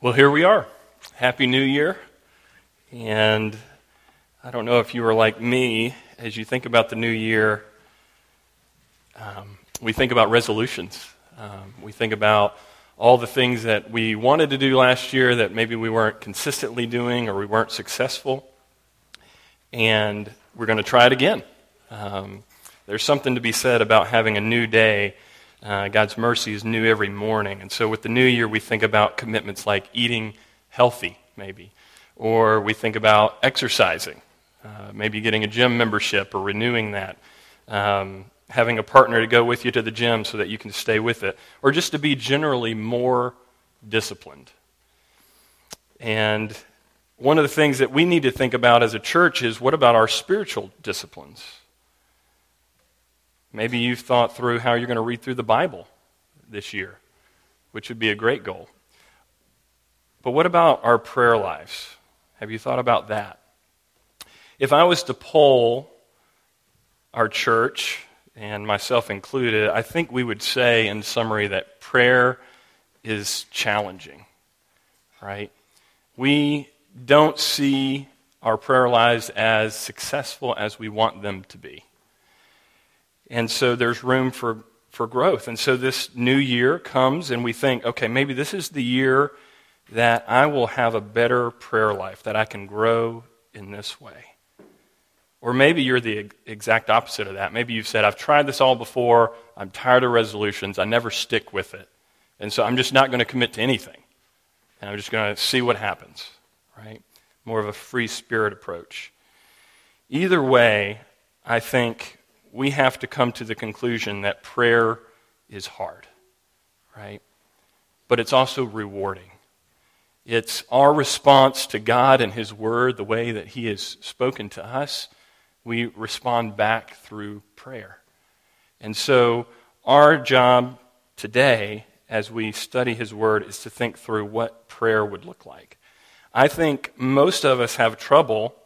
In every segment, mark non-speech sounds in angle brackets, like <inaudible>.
Well, here we are. Happy New Year. And I don't know if you were like me, as you think about the new year, um, we think about resolutions. Um, we think about all the things that we wanted to do last year that maybe we weren't consistently doing or we weren't successful. And we're going to try it again. Um, there's something to be said about having a new day uh, God's mercy is new every morning. And so with the new year, we think about commitments like eating healthy, maybe, or we think about exercising, uh, maybe getting a gym membership or renewing that, um, having a partner to go with you to the gym so that you can stay with it, or just to be generally more disciplined. And one of the things that we need to think about as a church is what about our spiritual disciplines? Maybe you've thought through how you're going to read through the Bible this year, which would be a great goal. But what about our prayer lives? Have you thought about that? If I was to poll our church, and myself included, I think we would say in summary that prayer is challenging, right? We don't see our prayer lives as successful as we want them to be. And so there's room for, for growth. And so this new year comes, and we think, okay, maybe this is the year that I will have a better prayer life, that I can grow in this way. Or maybe you're the exact opposite of that. Maybe you've said, I've tried this all before, I'm tired of resolutions, I never stick with it. And so I'm just not going to commit to anything. And I'm just going to see what happens, right? More of a free spirit approach. Either way, I think we have to come to the conclusion that prayer is hard, right? But it's also rewarding. It's our response to God and His Word, the way that He has spoken to us. We respond back through prayer. And so, our job today, as we study His Word, is to think through what prayer would look like. I think most of us have trouble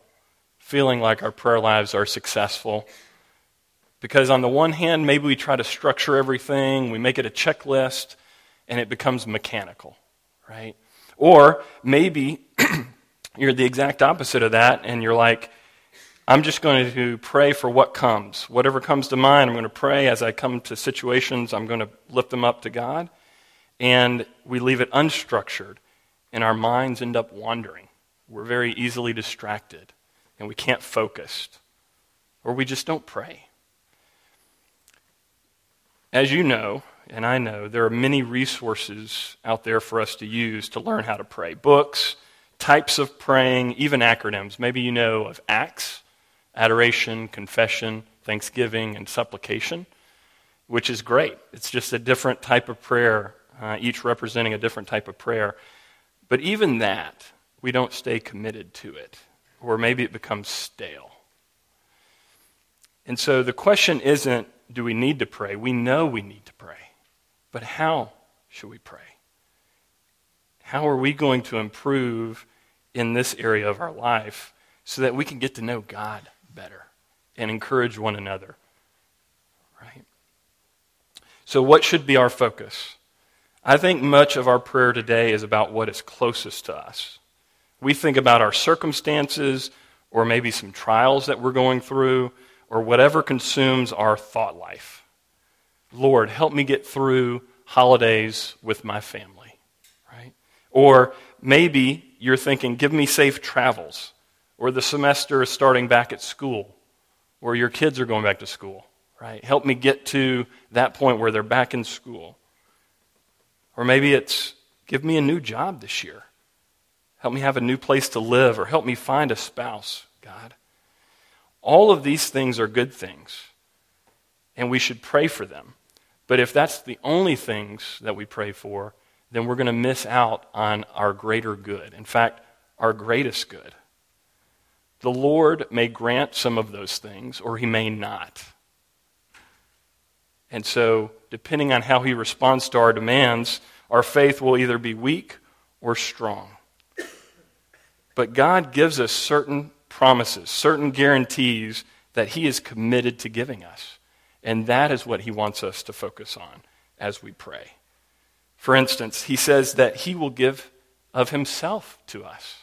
feeling like our prayer lives are successful because, on the one hand, maybe we try to structure everything, we make it a checklist, and it becomes mechanical, right? Or maybe <clears throat> you're the exact opposite of that, and you're like, I'm just going to pray for what comes. Whatever comes to mind, I'm going to pray as I come to situations, I'm going to lift them up to God. And we leave it unstructured, and our minds end up wandering. We're very easily distracted, and we can't focus. Or we just don't pray. As you know, and I know, there are many resources out there for us to use to learn how to pray books, types of praying, even acronyms. Maybe you know of ACTS, adoration, confession, thanksgiving, and supplication, which is great. It's just a different type of prayer, uh, each representing a different type of prayer. But even that, we don't stay committed to it, or maybe it becomes stale. And so the question isn't do we need to pray? We know we need to pray. But how should we pray? How are we going to improve in this area of our life so that we can get to know God better and encourage one another? Right? So, what should be our focus? I think much of our prayer today is about what is closest to us. We think about our circumstances or maybe some trials that we're going through or whatever consumes our thought life. Lord, help me get through holidays with my family, right? Or maybe you're thinking, give me safe travels, or the semester is starting back at school, or your kids are going back to school, right? Help me get to that point where they're back in school. Or maybe it's, give me a new job this year. Help me have a new place to live, or help me find a spouse, God. All of these things are good things, and we should pray for them. But if that's the only things that we pray for, then we're going to miss out on our greater good. In fact, our greatest good. The Lord may grant some of those things, or He may not. And so, depending on how He responds to our demands, our faith will either be weak or strong. But God gives us certain promises, certain guarantees that He is committed to giving us. And that is what He wants us to focus on as we pray. For instance, He says that He will give of himself to us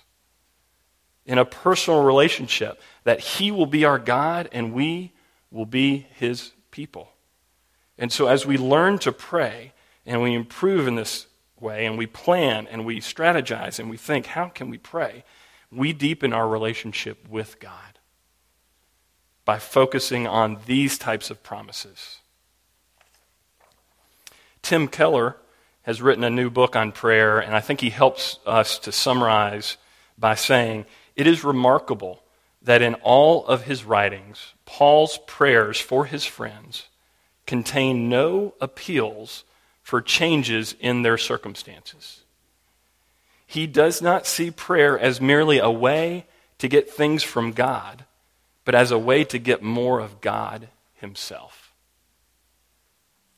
in a personal relationship, that he will be our God and we will be his people. And so, as we learn to pray and we improve in this way and we plan and we strategize and we think, how can we pray? We deepen our relationship with God by focusing on these types of promises. Tim Keller has written a new book on prayer, and I think he helps us to summarize by saying, It is remarkable that in all of his writings, Paul's prayers for his friends contain no appeals for changes in their circumstances. He does not see prayer as merely a way to get things from God, but as a way to get more of God himself.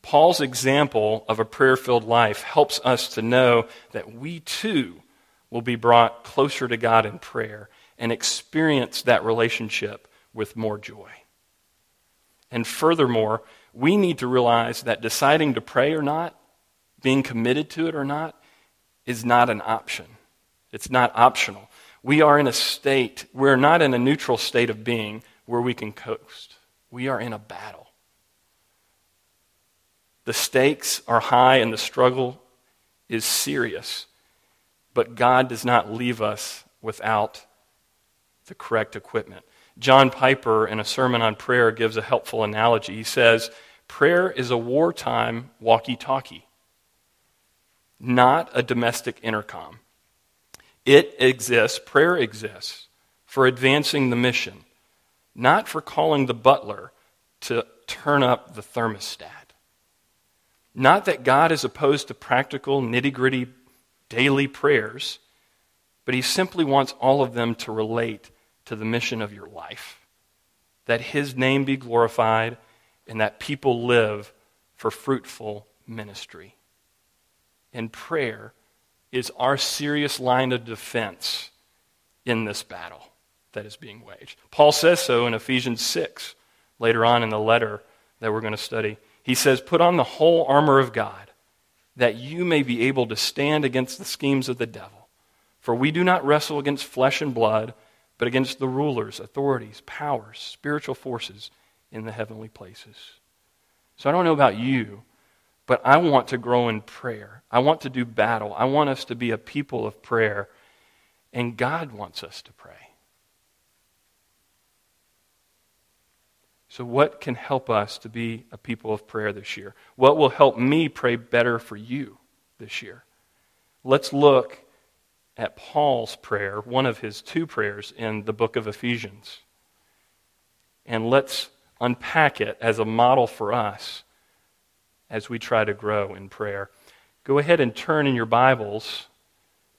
Paul's example of a prayer filled life helps us to know that we too will be brought closer to God in prayer and experience that relationship with more joy. And furthermore, we need to realize that deciding to pray or not, being committed to it or not, is not an option. It's not optional. We are in a state, we're not in a neutral state of being where we can coast. We are in a battle. The stakes are high and the struggle is serious, but God does not leave us without the correct equipment. John Piper, in a sermon on prayer, gives a helpful analogy. He says, Prayer is a wartime walkie talkie, not a domestic intercom. It exists, prayer exists, for advancing the mission, not for calling the butler to turn up the thermostat. Not that God is opposed to practical, nitty gritty daily prayers, but He simply wants all of them to relate to the mission of your life. That his name be glorified and that people live for fruitful ministry. And prayer is our serious line of defense in this battle that is being waged. Paul says so in Ephesians 6, later on in the letter that we're going to study. He says, Put on the whole armor of God, that you may be able to stand against the schemes of the devil. For we do not wrestle against flesh and blood but against the rulers, authorities, powers, spiritual forces in the heavenly places. So I don't know about you, but I want to grow in prayer. I want to do battle. I want us to be a people of prayer, and God wants us to pray. So, what can help us to be a people of prayer this year? What will help me pray better for you this year? Let's look at Paul's prayer, one of his two prayers in the book of Ephesians. And let's unpack it as a model for us as we try to grow in prayer. Go ahead and turn in your Bibles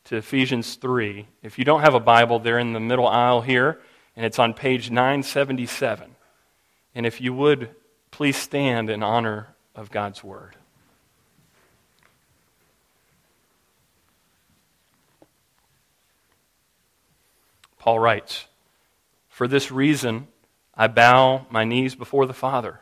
to Ephesians 3. If you don't have a Bible, they're in the middle aisle here, and it's on page 977. And if you would, please stand in honor of God's Word. Paul writes, For this reason I bow my knees before the Father,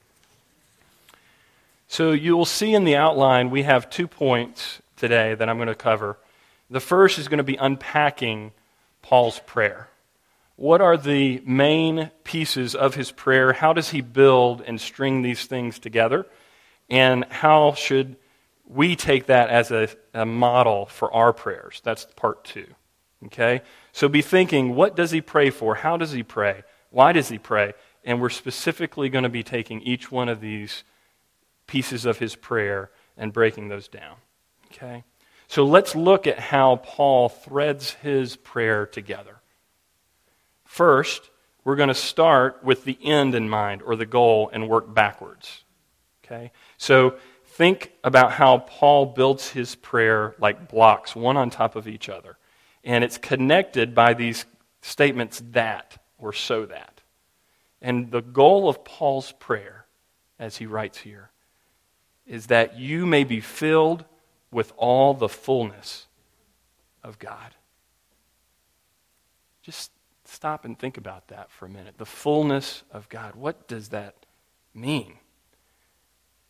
So, you will see in the outline we have two points today that I'm going to cover. The first is going to be unpacking Paul's prayer. What are the main pieces of his prayer? How does he build and string these things together? And how should we take that as a, a model for our prayers? That's part two. Okay? So be thinking, what does he pray for? How does he pray? Why does he pray? And we're specifically going to be taking each one of these pieces of his prayer and breaking those down. Okay? So let's look at how Paul threads his prayer together. First, we're going to start with the end in mind or the goal and work backwards. Okay? So think about how Paul builds his prayer like blocks, one on top of each other. And it's connected by these statements that or so that. And the goal of Paul's prayer, as he writes here, is that you may be filled with all the fullness of God. Just stop and think about that for a minute. The fullness of God. What does that mean?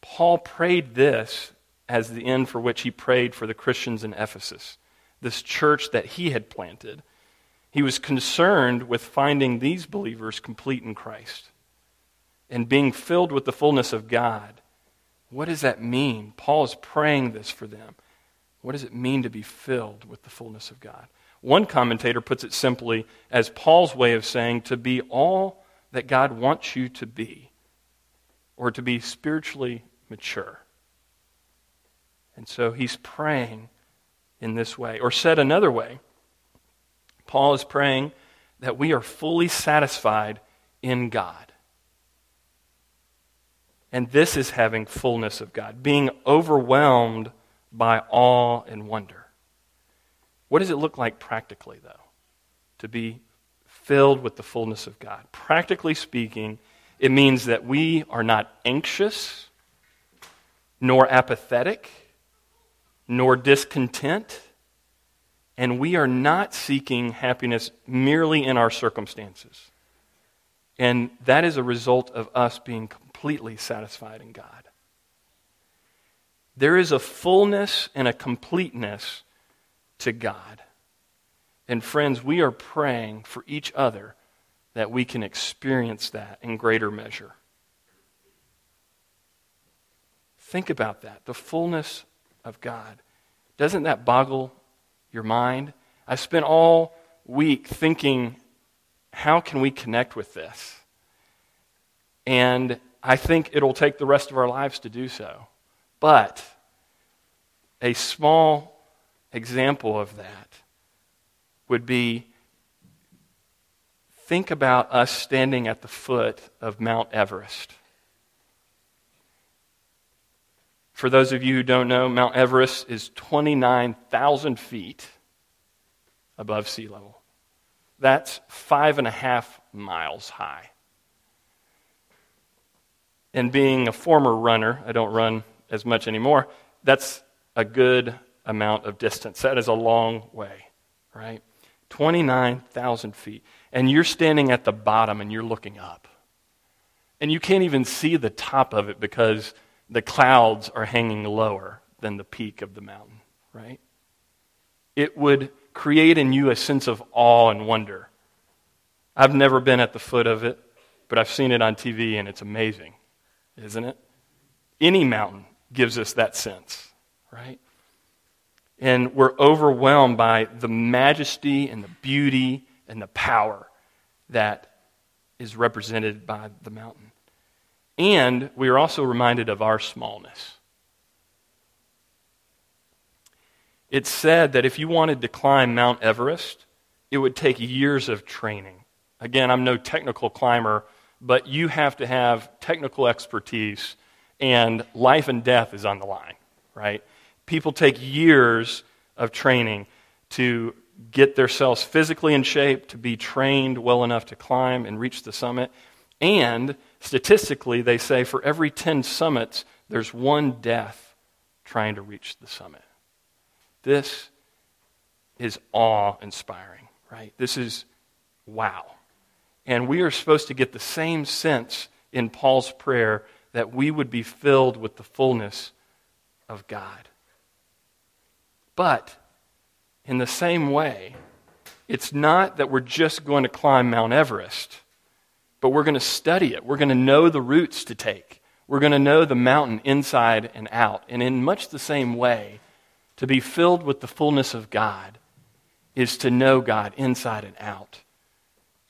Paul prayed this as the end for which he prayed for the Christians in Ephesus, this church that he had planted. He was concerned with finding these believers complete in Christ and being filled with the fullness of God. What does that mean? Paul is praying this for them. What does it mean to be filled with the fullness of God? One commentator puts it simply as Paul's way of saying to be all that God wants you to be, or to be spiritually mature. And so he's praying in this way. Or said another way, Paul is praying that we are fully satisfied in God. And this is having fullness of God, being overwhelmed by awe and wonder. What does it look like practically, though, to be filled with the fullness of God? Practically speaking, it means that we are not anxious nor apathetic, nor discontent, and we are not seeking happiness merely in our circumstances. And that is a result of us being completely satisfied in God. There is a fullness and a completeness to God. And friends, we are praying for each other that we can experience that in greater measure. Think about that the fullness of God. Doesn't that boggle your mind? I spent all week thinking, how can we connect with this? And I think it'll take the rest of our lives to do so. But a small example of that would be think about us standing at the foot of Mount Everest. For those of you who don't know, Mount Everest is 29,000 feet above sea level. That's five and a half miles high. And being a former runner, I don't run as much anymore, that's a good amount of distance. That is a long way, right? 29,000 feet. And you're standing at the bottom and you're looking up. And you can't even see the top of it because the clouds are hanging lower than the peak of the mountain, right? It would create in you a sense of awe and wonder. I've never been at the foot of it, but I've seen it on TV and it's amazing, isn't it? Any mountain gives us that sense, right? And we're overwhelmed by the majesty and the beauty and the power that is represented by the mountain. And we are also reminded of our smallness. It's said that if you wanted to climb Mount Everest, it would take years of training. Again, I'm no technical climber, but you have to have technical expertise, and life and death is on the line, right? People take years of training to get themselves physically in shape, to be trained well enough to climb and reach the summit. And statistically, they say for every 10 summits, there's one death trying to reach the summit. This is awe inspiring, right? This is wow. And we are supposed to get the same sense in Paul's prayer that we would be filled with the fullness of God. But in the same way, it's not that we're just going to climb Mount Everest but we're going to study it. We're going to know the routes to take. We're going to know the mountain inside and out. And in much the same way, to be filled with the fullness of God is to know God inside and out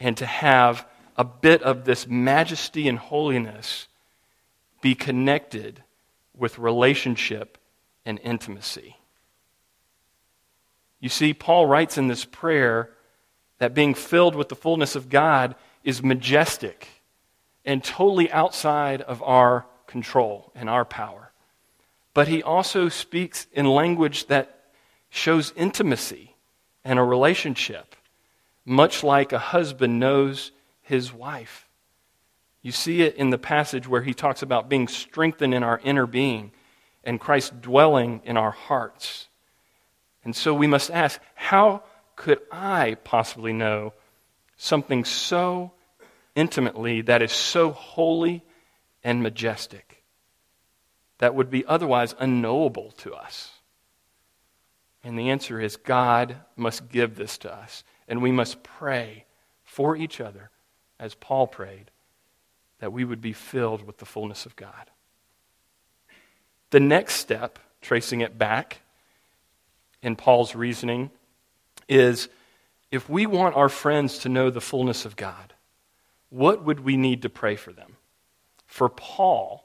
and to have a bit of this majesty and holiness be connected with relationship and intimacy. You see, Paul writes in this prayer that being filled with the fullness of God is majestic and totally outside of our control and our power. But he also speaks in language that shows intimacy and a relationship, much like a husband knows his wife. You see it in the passage where he talks about being strengthened in our inner being and Christ dwelling in our hearts. And so we must ask how could I possibly know something so intimately that is so holy and majestic that would be otherwise unknowable to us? And the answer is God must give this to us. And we must pray for each other, as Paul prayed, that we would be filled with the fullness of God. The next step, tracing it back in Paul's reasoning, is if we want our friends to know the fullness of God, what would we need to pray for them? For Paul,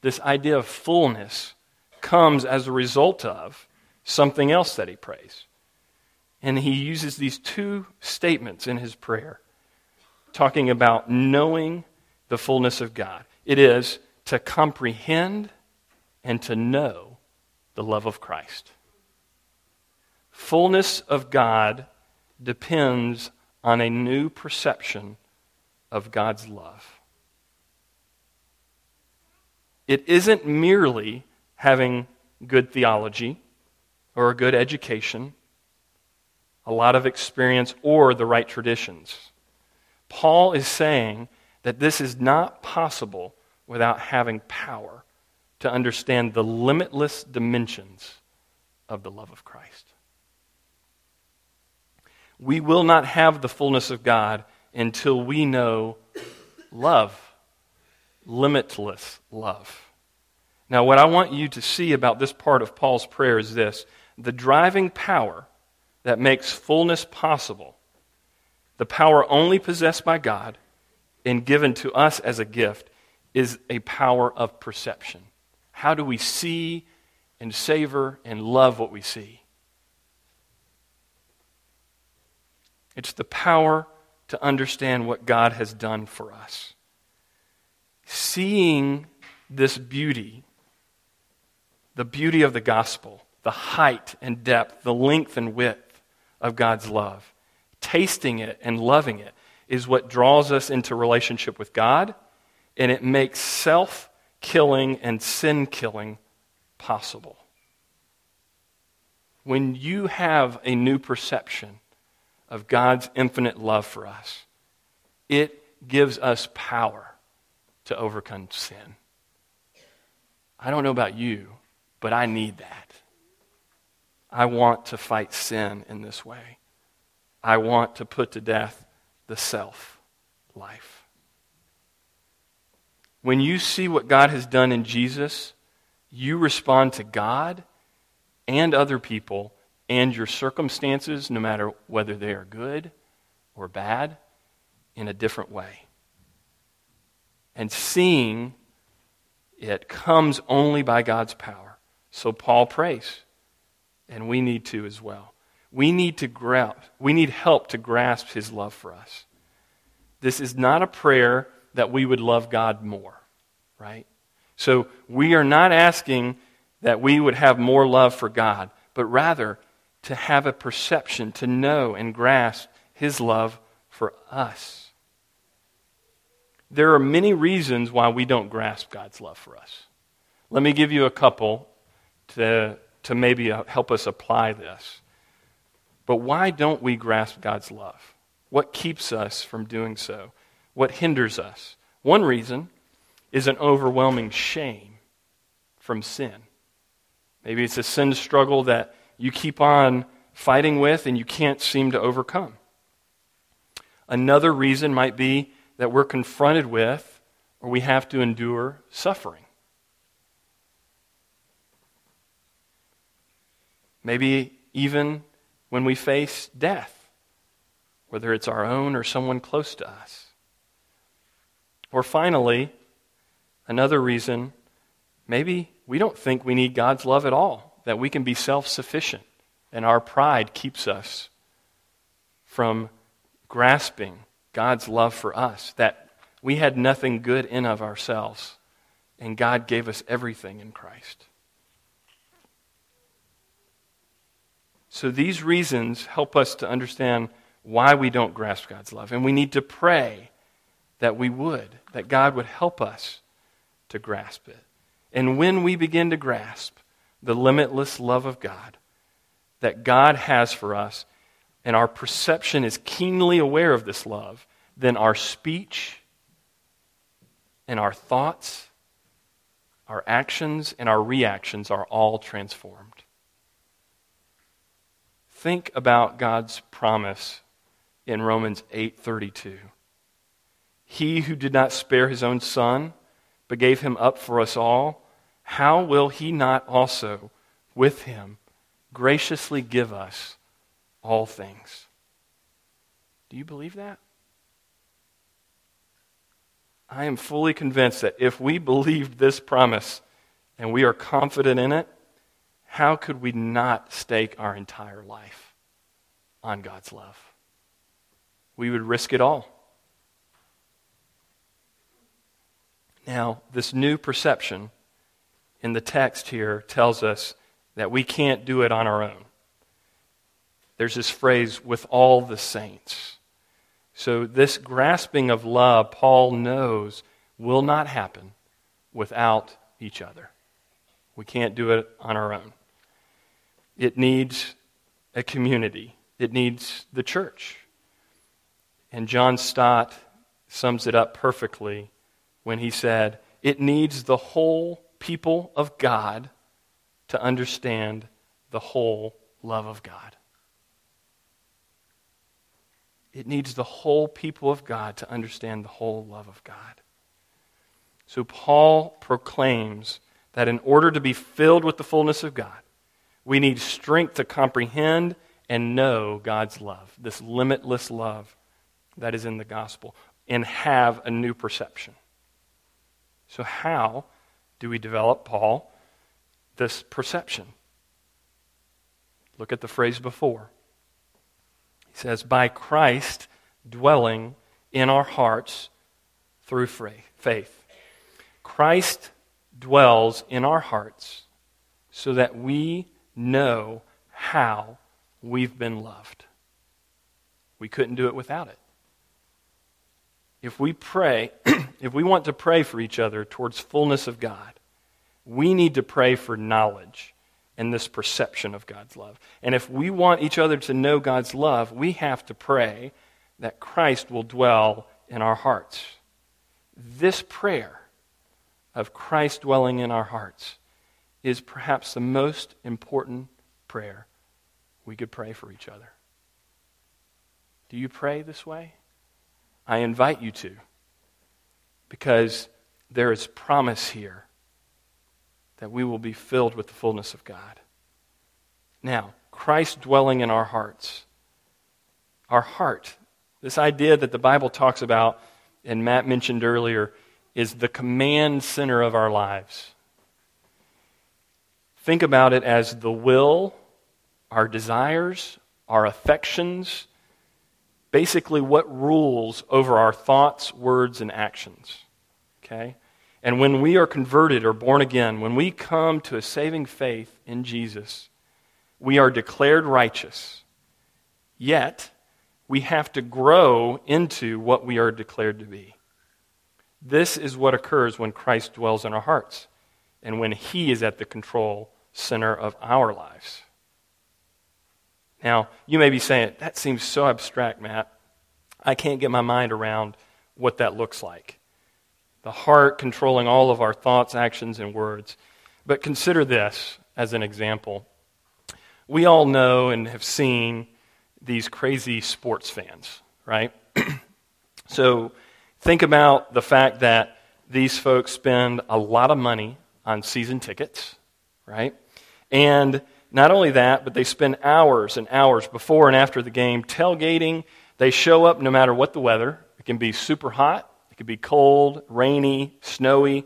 this idea of fullness comes as a result of something else that he prays. And he uses these two statements in his prayer, talking about knowing the fullness of God. It is to comprehend and to know the love of Christ. Fullness of God depends on a new perception of God's love. It isn't merely having good theology or a good education, a lot of experience, or the right traditions. Paul is saying that this is not possible without having power to understand the limitless dimensions of the love of Christ. We will not have the fullness of God until we know love, limitless love. Now, what I want you to see about this part of Paul's prayer is this the driving power that makes fullness possible, the power only possessed by God and given to us as a gift, is a power of perception. How do we see and savor and love what we see? It's the power to understand what God has done for us. Seeing this beauty, the beauty of the gospel, the height and depth, the length and width of God's love. Tasting it and loving it is what draws us into relationship with God, and it makes self killing and sin killing possible. When you have a new perception of God's infinite love for us, it gives us power to overcome sin. I don't know about you, but I need that. I want to fight sin in this way. I want to put to death the self life. When you see what God has done in Jesus, you respond to God and other people and your circumstances, no matter whether they are good or bad, in a different way. And seeing it comes only by God's power. So Paul prays and we need to as well. We need to grasp, we need help to grasp his love for us. This is not a prayer that we would love God more, right? So we are not asking that we would have more love for God, but rather to have a perception, to know and grasp his love for us. There are many reasons why we don't grasp God's love for us. Let me give you a couple to to maybe help us apply this. But why don't we grasp God's love? What keeps us from doing so? What hinders us? One reason is an overwhelming shame from sin. Maybe it's a sin struggle that you keep on fighting with and you can't seem to overcome. Another reason might be that we're confronted with or we have to endure suffering. Maybe even when we face death, whether it's our own or someone close to us. Or finally, another reason maybe we don't think we need God's love at all, that we can be self sufficient, and our pride keeps us from grasping God's love for us, that we had nothing good in of ourselves, and God gave us everything in Christ. So these reasons help us to understand why we don't grasp God's love. And we need to pray that we would, that God would help us to grasp it. And when we begin to grasp the limitless love of God that God has for us, and our perception is keenly aware of this love, then our speech and our thoughts, our actions, and our reactions are all transformed. Think about God's promise in Romans 8:32. He who did not spare his own son, but gave him up for us all, how will he not also with him graciously give us all things? Do you believe that? I am fully convinced that if we believed this promise and we are confident in it, how could we not stake our entire life on God's love? We would risk it all. Now, this new perception in the text here tells us that we can't do it on our own. There's this phrase, with all the saints. So, this grasping of love, Paul knows, will not happen without each other. We can't do it on our own. It needs a community, it needs the church. And John Stott sums it up perfectly when he said, It needs the whole people of God to understand the whole love of God. It needs the whole people of God to understand the whole love of God. So Paul proclaims that in order to be filled with the fullness of God, we need strength to comprehend and know God's love, this limitless love that is in the gospel, and have a new perception. So, how do we develop, Paul, this perception? Look at the phrase before. He says, by Christ dwelling in our hearts through faith. Christ dwells in our hearts so that we know how we've been loved. We couldn't do it without it. If we pray, <clears throat> if we want to pray for each other towards fullness of God, we need to pray for knowledge and this perception of God's love. And if we want each other to know God's love, we have to pray that Christ will dwell in our hearts. This prayer of Christ dwelling in our hearts is perhaps the most important prayer we could pray for each other. Do you pray this way? I invite you to, because there is promise here that we will be filled with the fullness of God. Now, Christ dwelling in our hearts. Our heart, this idea that the Bible talks about, and Matt mentioned earlier, is the command center of our lives. Think about it as the will, our desires, our affections, basically what rules over our thoughts, words, and actions. Okay? And when we are converted or born again, when we come to a saving faith in Jesus, we are declared righteous. Yet, we have to grow into what we are declared to be. This is what occurs when Christ dwells in our hearts and when He is at the control center of our lives. Now, you may be saying, that seems so abstract, Matt. I can't get my mind around what that looks like. The heart controlling all of our thoughts, actions, and words. But consider this as an example. We all know and have seen these crazy sports fans, right? <clears throat> so think about the fact that these folks spend a lot of money on season tickets, right? And Not only that, but they spend hours and hours before and after the game tailgating. They show up no matter what the weather. It can be super hot, it can be cold, rainy, snowy,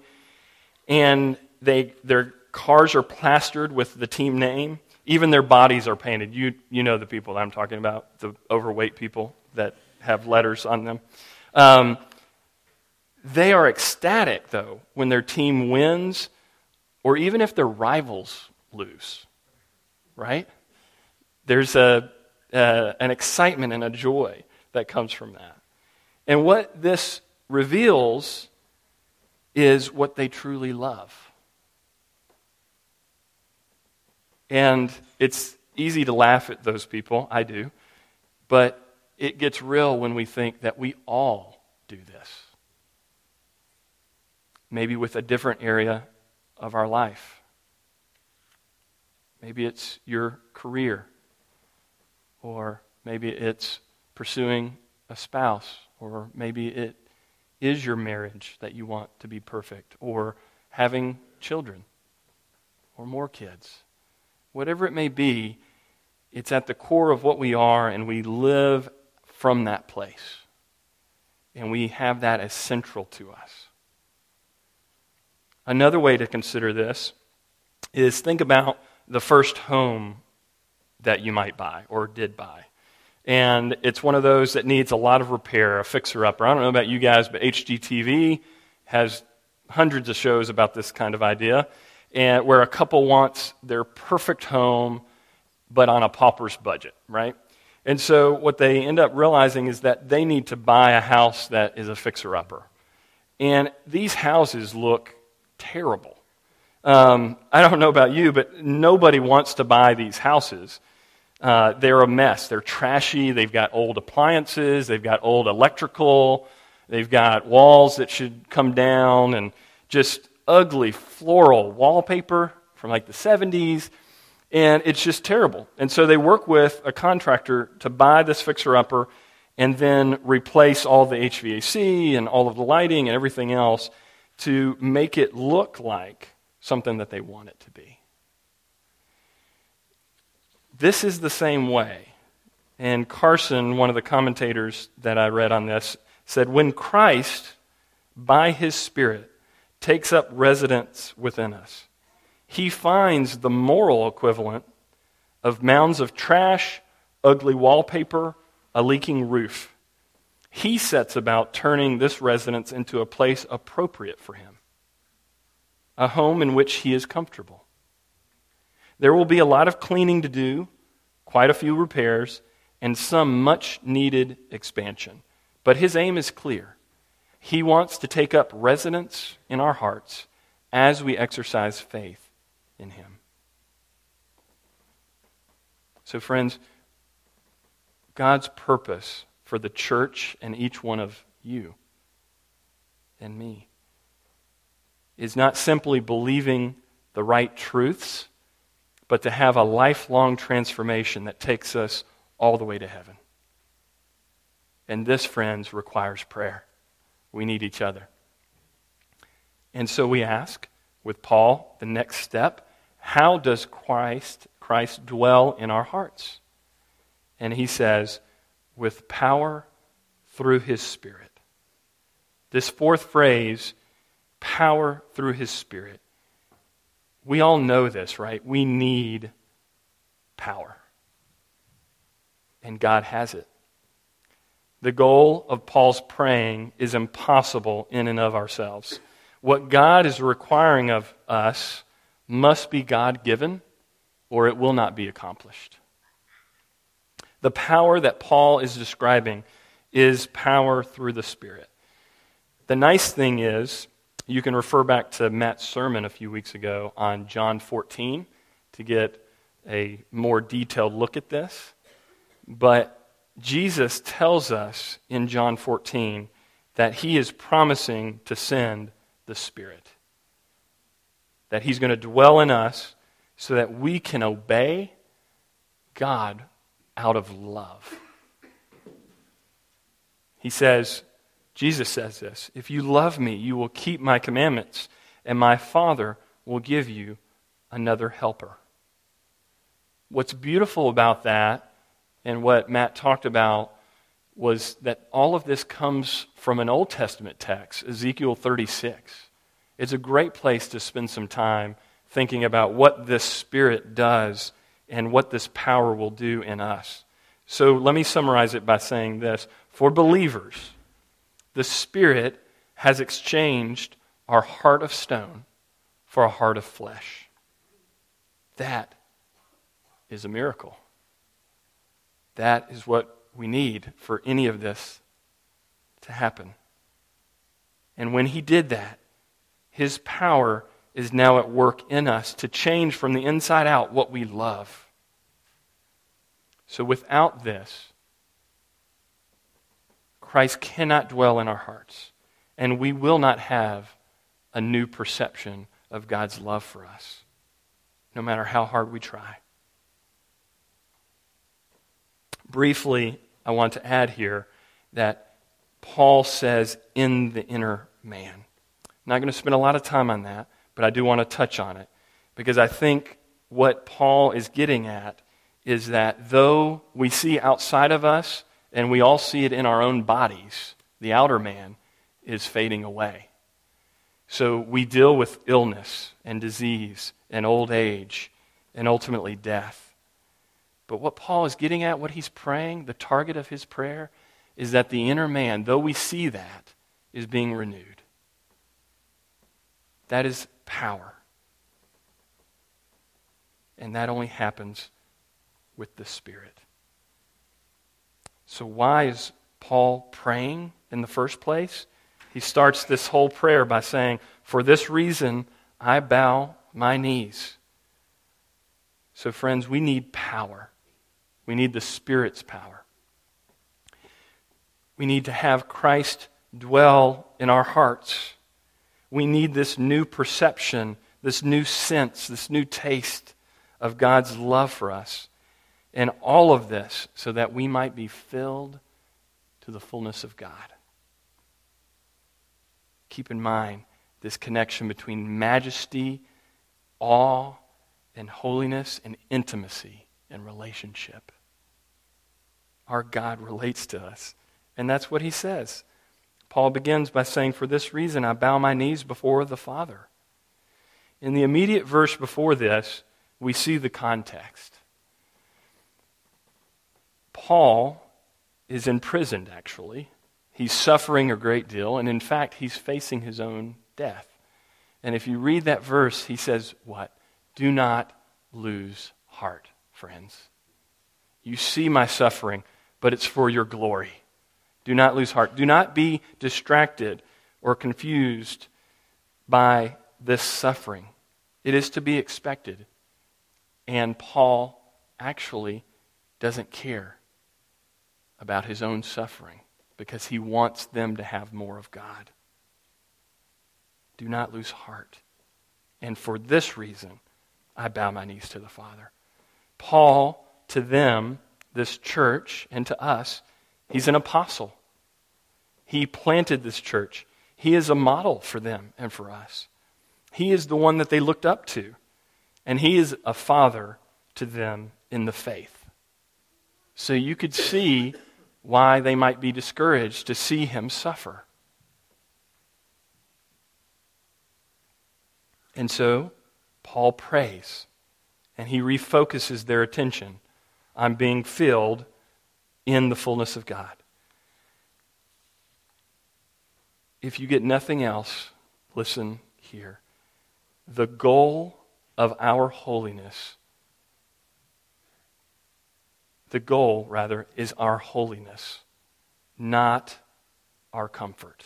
and they, their cars are plastered with the team name. Even their bodies are painted. You, you know the people that I'm talking about, the overweight people that have letters on them. Um, they are ecstatic, though, when their team wins, or even if their rivals lose, right? There's a, uh, an excitement and a joy that comes from that. And what this reveals is what they truly love. And it's easy to laugh at those people. I do. But it gets real when we think that we all do this. Maybe with a different area of our life. Maybe it's your career, or maybe it's pursuing a spouse, or maybe it is your marriage that you want to be perfect, or having children, or more kids. Whatever it may be, it's at the core of what we are, and we live from that place. And we have that as central to us. Another way to consider this is think about the first home that you might buy or did buy. And it's one of those that needs a lot of repair, a fixer upper. I don't know about you guys, but HGTV has hundreds of shows about this kind of idea and where a couple wants their perfect home, but on a pauper's budget, right? And so what they end up realizing is that they need to buy a house that is a fixer upper. And these houses look terrible. Um, I don't know about you, but nobody wants to buy these houses. Uh, they're a mess. They're trashy. They've got old appliances. They've got old electrical. They've got walls that should come down and just ugly floral wallpaper from like the 70s, and it's just terrible. And so they work with a contractor to buy this fixer upper and then replace all the HVAC and all of the lighting and everything else to make it look like something that they want it to be. This is the same way. And Carson, one of the commentators that I read on this, said when Christ, by his Spirit, takes up residence within us. He finds the moral equivalent of mounds of trash, ugly wallpaper, a leaking roof. He sets about turning this residence into a place appropriate for him, a home in which he is comfortable. There will be a lot of cleaning to do, quite a few repairs, and some much needed expansion. But his aim is clear he wants to take up residence in our hearts as we exercise faith in Him. So, friends, God's purpose for the church and each one of you and me is not simply believing the right truths, but to have a lifelong transformation that takes us all the way to heaven. And this, friends, requires prayer. We need each other. And so we ask with Paul the next step how does Christ, Christ dwell in our hearts? And he says, with power through his Spirit. This fourth phrase, power through his Spirit. We all know this, right? We need power. And God has it. The goal of Paul's praying is impossible in and of ourselves. What God is requiring of us must be God given, or it will not be accomplished. The power that Paul is describing is power through the Spirit. The nice thing is, you can refer back to Matt's sermon a few weeks ago on John 14 to get a more detailed look at this. But Jesus tells us in John 14 that he is promising to send the Spirit. That he's going to dwell in us so that we can obey God out of love. He says, Jesus says this If you love me, you will keep my commandments, and my Father will give you another helper. what's beautiful about that and what Matt talked about was that all of this comes from an Old Testament text, Ezekiel 36. It's a great place to spend some time thinking about what this Spirit does and what this power will do in us. So let me summarize it by saying this. For believers, the Spirit has exchanged our heart of stone for a heart of flesh. That is a miracle. That is what we need for any of this to happen. And when he did that, his power is now at work in us to change from the inside out what we love. So without this, Christ cannot dwell in our hearts, and we will not have a new perception of God's love for us, no matter how hard we try. Briefly, I want to add here that Paul says, in the inner man. I'm not going to spend a lot of time on that, but I do want to touch on it because I think what Paul is getting at is that though we see outside of us and we all see it in our own bodies, the outer man is fading away. So we deal with illness and disease and old age and ultimately death. But what Paul is getting at, what he's praying, the target of his prayer, is that the inner man, though we see that, is being renewed. That is power. And that only happens with the Spirit. So, why is Paul praying in the first place? He starts this whole prayer by saying, For this reason I bow my knees. So, friends, we need power. We need the Spirit's power. We need to have Christ dwell in our hearts. We need this new perception, this new sense, this new taste of God's love for us. And all of this so that we might be filled to the fullness of God. Keep in mind this connection between majesty, awe, and holiness, and intimacy and relationship. Our God relates to us. And that's what he says. Paul begins by saying, For this reason I bow my knees before the Father. In the immediate verse before this, we see the context. Paul is imprisoned, actually. He's suffering a great deal, and in fact, he's facing his own death. And if you read that verse, he says, What? Do not lose heart, friends. You see my suffering, but it's for your glory. Do not lose heart. Do not be distracted or confused by this suffering. It is to be expected. And Paul actually doesn't care about his own suffering because he wants them to have more of God. Do not lose heart. And for this reason, I bow my knees to the Father. Paul, to them, this church, and to us, he's an apostle. He planted this church. He is a model for them and for us. He is the one that they looked up to. And he is a father to them in the faith. So you could see why they might be discouraged to see him suffer. And so, Paul prays and he refocuses their attention on being filled in the fullness of God. If you get nothing else, listen here. The goal of our holiness the goal, rather, is our holiness, not our comfort.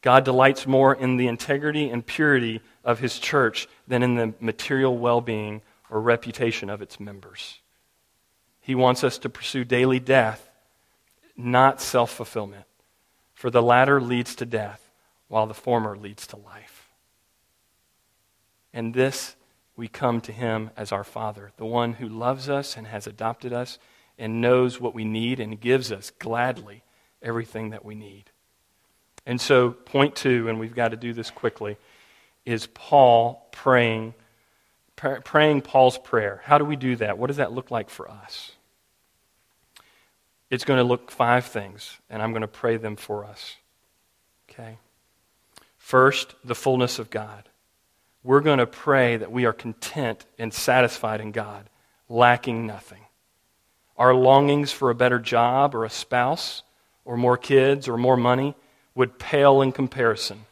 God delights more in the integrity and purity of his church than in the material well being or reputation of its members. He wants us to pursue daily death, not self fulfillment, for the latter leads to death, while the former leads to life. And this we come to him as our Father, the one who loves us and has adopted us and knows what we need and gives us gladly everything that we need. And so, point two, and we've got to do this quickly, is Paul praying praying Paul's prayer. How do we do that? What does that look like for us? It's going to look five things, and I'm going to pray them for us. Okay? First, the fullness of God. We're going to pray that we are content and satisfied in God, lacking nothing. Our longings for a better job or a spouse or more kids or more money would pale in comparison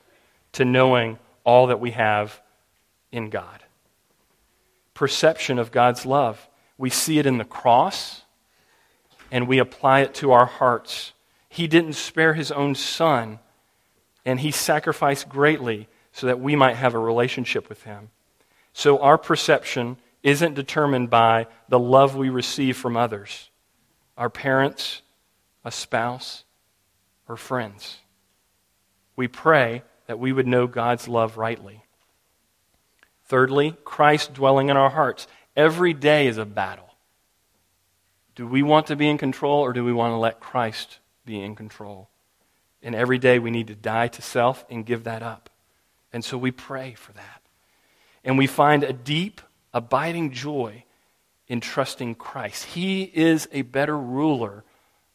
to knowing all that we have in God. Perception of God's love. We see it in the cross and we apply it to our hearts. He didn't spare his own son, and he sacrificed greatly so that we might have a relationship with him. So our perception isn't determined by the love we receive from others our parents, a spouse, or friends. We pray that we would know God's love rightly. Thirdly, Christ dwelling in our hearts. Every day is a battle. Do we want to be in control or do we want to let Christ be in control? And every day we need to die to self and give that up. And so we pray for that. And we find a deep, abiding joy in trusting Christ. He is a better ruler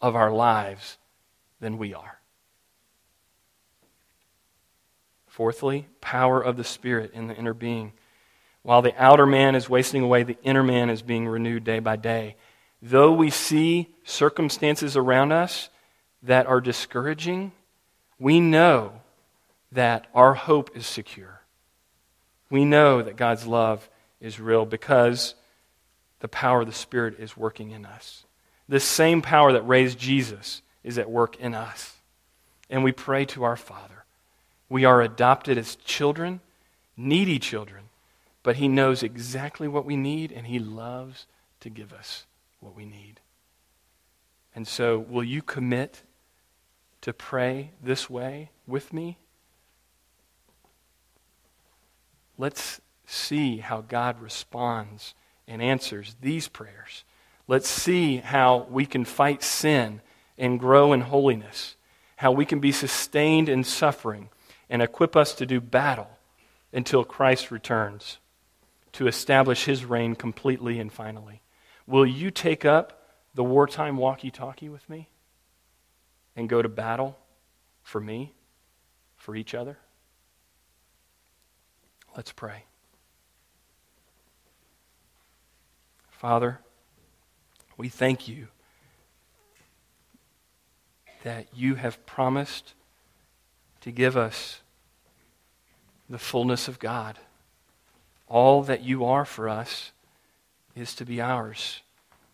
of our lives than we are. Fourthly, power of the Spirit in the inner being. While the outer man is wasting away, the inner man is being renewed day by day. Though we see circumstances around us that are discouraging, we know that our hope is secure. We know that God's love is real because the power of the Spirit is working in us. This same power that raised Jesus is at work in us. And we pray to our Father. We are adopted as children, needy children, but He knows exactly what we need, and He loves to give us what we need. And so, will you commit to pray this way with me? Let's see how God responds and answers these prayers. Let's see how we can fight sin and grow in holiness, how we can be sustained in suffering and equip us to do battle until Christ returns to establish his reign completely and finally. Will you take up the wartime walkie talkie with me and go to battle for me, for each other? Let's pray. Father, we thank you that you have promised to give us the fullness of God. All that you are for us is to be ours.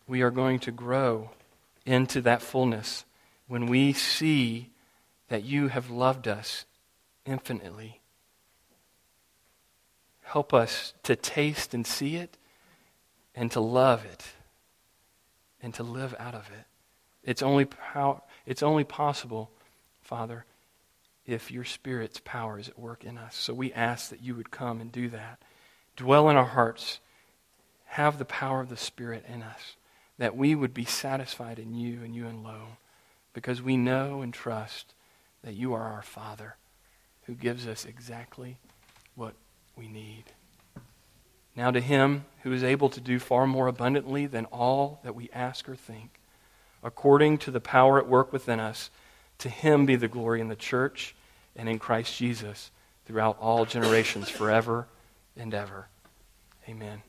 We are going to grow into that fullness when we see that you have loved us infinitely. Help us to taste and see it and to love it and to live out of it. It's only, pow- it's only possible, Father, if your Spirit's power is at work in us. So we ask that you would come and do that. Dwell in our hearts. Have the power of the Spirit in us, that we would be satisfied in you and you alone, because we know and trust that you are our Father who gives us exactly what we need. Now, to him who is able to do far more abundantly than all that we ask or think, according to the power at work within us, to him be the glory in the church and in Christ Jesus throughout all generations, forever and ever. Amen.